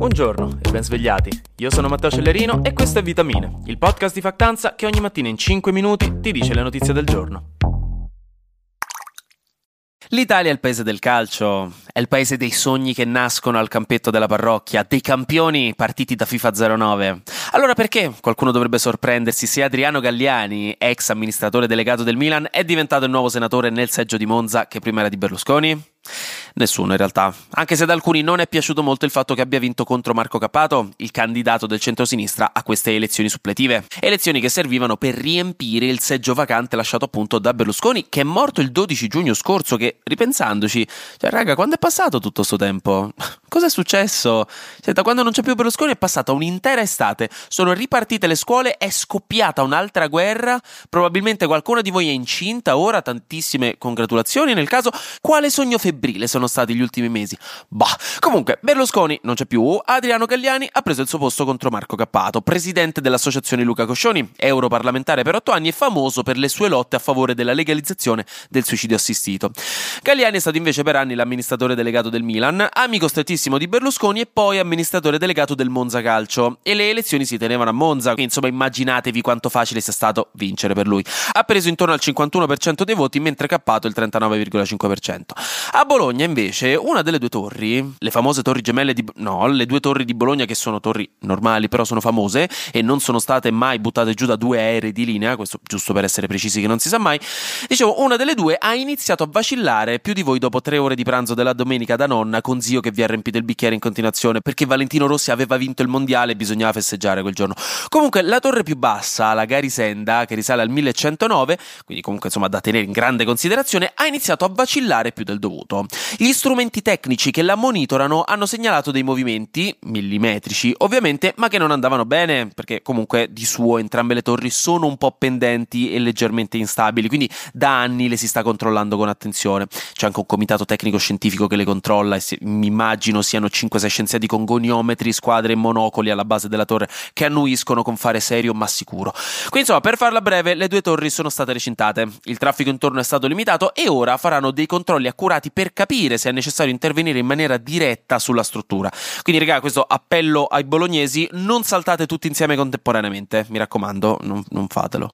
Buongiorno e ben svegliati. Io sono Matteo Cellerino e questo è Vitamine, il podcast di Factanza che ogni mattina in 5 minuti ti dice le notizie del giorno. L'Italia è il paese del calcio, è il paese dei sogni che nascono al campetto della parrocchia, dei campioni partiti da FIFA 09. Allora perché qualcuno dovrebbe sorprendersi se Adriano Galliani, ex amministratore delegato del Milan, è diventato il nuovo senatore nel seggio di Monza che prima era di Berlusconi? Nessuno in realtà, anche se ad alcuni non è piaciuto molto il fatto che abbia vinto contro Marco Capato, il candidato del centrosinistra a queste elezioni suppletive. Elezioni che servivano per riempire il seggio vacante lasciato appunto da Berlusconi, che è morto il 12 giugno scorso, che ripensandoci, cioè raga, quando è passato tutto questo tempo? Cosa è successo? Cioè, da quando non c'è più Berlusconi è passata un'intera estate, sono ripartite le scuole, è scoppiata un'altra guerra, probabilmente qualcuno di voi è incinta ora, tantissime congratulazioni nel caso. Quale sogno febbrile sono stati gli ultimi mesi? Bah, comunque, Berlusconi non c'è più, Adriano Galliani ha preso il suo posto contro Marco Cappato, presidente dell'associazione Luca Coscioni, europarlamentare per otto anni e famoso per le sue lotte a favore della legalizzazione del suicidio assistito. Galliani è stato invece per anni l'amministratore delegato del Milan, amico strettissimo di Berlusconi e poi amministratore delegato del Monza Calcio. E le elezioni si tenevano a Monza, quindi insomma immaginatevi quanto facile sia stato vincere per lui. Ha preso intorno al 51% dei voti, mentre Cappato il 39,5%. A Bologna invece una delle due torri, le famose torri gemelle di... no, le due torri di Bologna che sono torri normali però sono famose e non sono state mai buttate giù da due aerei di linea, questo giusto per essere precisi che non si sa mai, dicevo una delle due ha iniziato a vacillare più di voi dopo tre ore di pranzo della domenica da nonna con zio che vi ha riempito il bicchiere in continuazione perché Valentino Rossi aveva vinto il mondiale e bisognava festeggiare quel giorno. Comunque la torre più bassa, la Garisenda, che risale al 1109, quindi comunque insomma da tenere in grande considerazione, ha iniziato a vacillare più del dovuto. Gli strumenti tecnici che la monitorano hanno segnalato dei movimenti, millimetrici ovviamente, ma che non andavano bene, perché comunque di suo entrambe le torri sono un po' pendenti e leggermente instabili, quindi da anni le si sta controllando con attenzione. C'è anche un comitato tecnico scientifico che le controlla e mi immagino siano 5-6 scienziati con goniometri, squadre e monocoli alla base della torre che annuiscono con fare serio ma sicuro. Quindi insomma, per farla breve, le due torri sono state recintate, il traffico intorno è stato limitato e ora faranno dei controlli accurati per capire se è necessario intervenire in maniera diretta sulla struttura. Quindi raga, questo appello ai bolognesi, non saltate tutti insieme contemporaneamente, mi raccomando, non, non fatelo.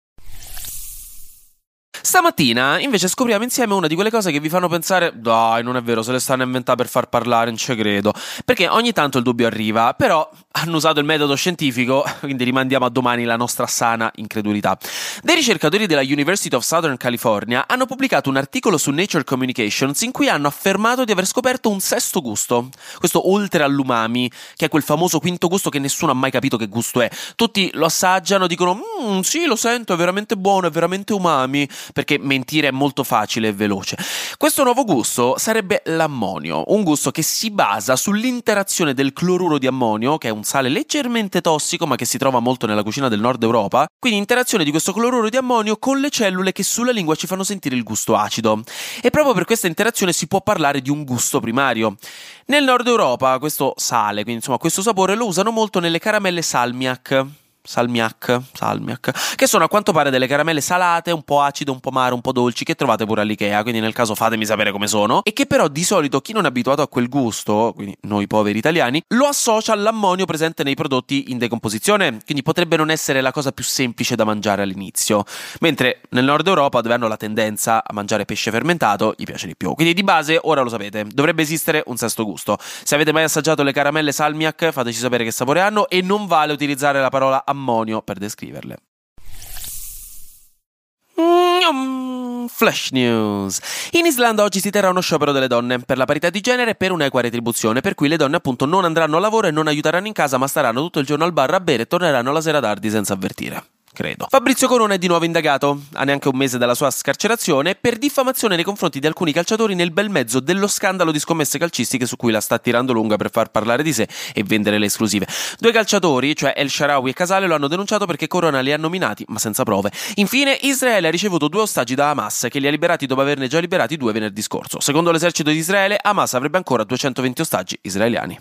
Stamattina invece scopriamo insieme una di quelle cose che vi fanno pensare dai non è vero se le stanno inventando per far parlare non ci credo. Perché ogni tanto il dubbio arriva però hanno usato il metodo scientifico quindi rimandiamo a domani la nostra sana incredulità. Dei ricercatori della University of Southern California hanno pubblicato un articolo su Nature Communications in cui hanno affermato di aver scoperto un sesto gusto questo oltre all'umami che è quel famoso quinto gusto che nessuno ha mai capito che gusto è. Tutti lo assaggiano dicono mmm sì lo sento è veramente buono è veramente umami perché mentire è molto facile e veloce. Questo nuovo gusto sarebbe l'ammonio, un gusto che si basa sull'interazione del cloruro di ammonio, che è un sale leggermente tossico ma che si trova molto nella cucina del nord Europa, quindi interazione di questo cloruro di ammonio con le cellule che sulla lingua ci fanno sentire il gusto acido. E proprio per questa interazione si può parlare di un gusto primario. Nel nord Europa questo sale, quindi insomma questo sapore lo usano molto nelle caramelle salmiak salmiac, salmiac, che sono a quanto pare delle caramelle salate, un po' acide, un po' amare, un po' dolci, che trovate pure all'Ikea, quindi nel caso fatemi sapere come sono, e che però di solito chi non è abituato a quel gusto, quindi noi poveri italiani, lo associa all'ammonio presente nei prodotti in decomposizione, quindi potrebbe non essere la cosa più semplice da mangiare all'inizio, mentre nel nord Europa, dove hanno la tendenza a mangiare pesce fermentato, gli piace di più. Quindi di base, ora lo sapete, dovrebbe esistere un sesto gusto. Se avete mai assaggiato le caramelle salmiac, fateci sapere che sapore hanno e non vale utilizzare la parola ammonio ammonio per descriverle. Flash News. In Islanda oggi si terrà uno sciopero delle donne per la parità di genere e per un'equa retribuzione, per cui le donne appunto non andranno a lavoro e non aiuteranno in casa, ma staranno tutto il giorno al bar a bere e torneranno la sera tardi senza avvertire credo. Fabrizio Corona è di nuovo indagato, a neanche un mese dalla sua scarcerazione, per diffamazione nei confronti di alcuni calciatori nel bel mezzo dello scandalo di scommesse calcistiche su cui la sta tirando lunga per far parlare di sé e vendere le esclusive. Due calciatori, cioè El Sharawi e Casale, lo hanno denunciato perché Corona li ha nominati, ma senza prove. Infine, Israele ha ricevuto due ostaggi da Hamas, che li ha liberati dopo averne già liberati due venerdì scorso. Secondo l'esercito di Israele, Hamas avrebbe ancora 220 ostaggi israeliani.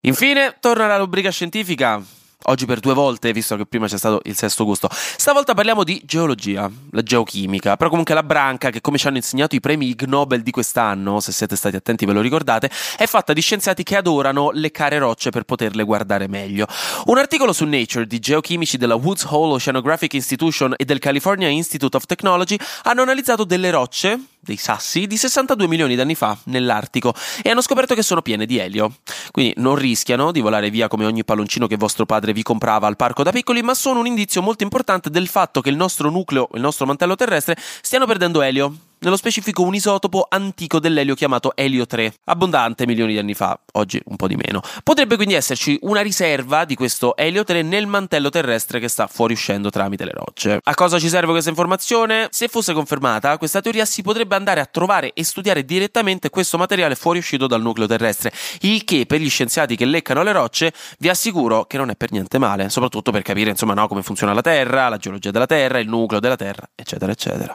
Infine, torna la rubrica scientifica. Oggi per due volte, visto che prima c'è stato il sesto gusto. Stavolta parliamo di geologia, la geochimica, però comunque la branca che come ci hanno insegnato i premi Ig Nobel di quest'anno, se siete stati attenti ve lo ricordate, è fatta di scienziati che adorano leccare rocce per poterle guardare meglio. Un articolo su Nature di geochimici della Woods Hole Oceanographic Institution e del California Institute of Technology hanno analizzato delle rocce dei sassi di 62 milioni di anni fa nell'Artico e hanno scoperto che sono piene di elio. Quindi non rischiano di volare via come ogni palloncino che vostro padre vi comprava al parco da piccoli, ma sono un indizio molto importante del fatto che il nostro nucleo, il nostro mantello terrestre, stiano perdendo elio nello specifico un isotopo antico dell'elio chiamato elio 3, abbondante milioni di anni fa, oggi un po' di meno. Potrebbe quindi esserci una riserva di questo elio 3 nel mantello terrestre che sta fuoriuscendo tramite le rocce. A cosa ci serve questa informazione? Se fosse confermata, questa teoria si potrebbe andare a trovare e studiare direttamente questo materiale fuoriuscito dal nucleo terrestre, il che per gli scienziati che leccano le rocce vi assicuro che non è per niente male, soprattutto per capire insomma no, come funziona la Terra, la geologia della Terra, il nucleo della Terra, eccetera eccetera.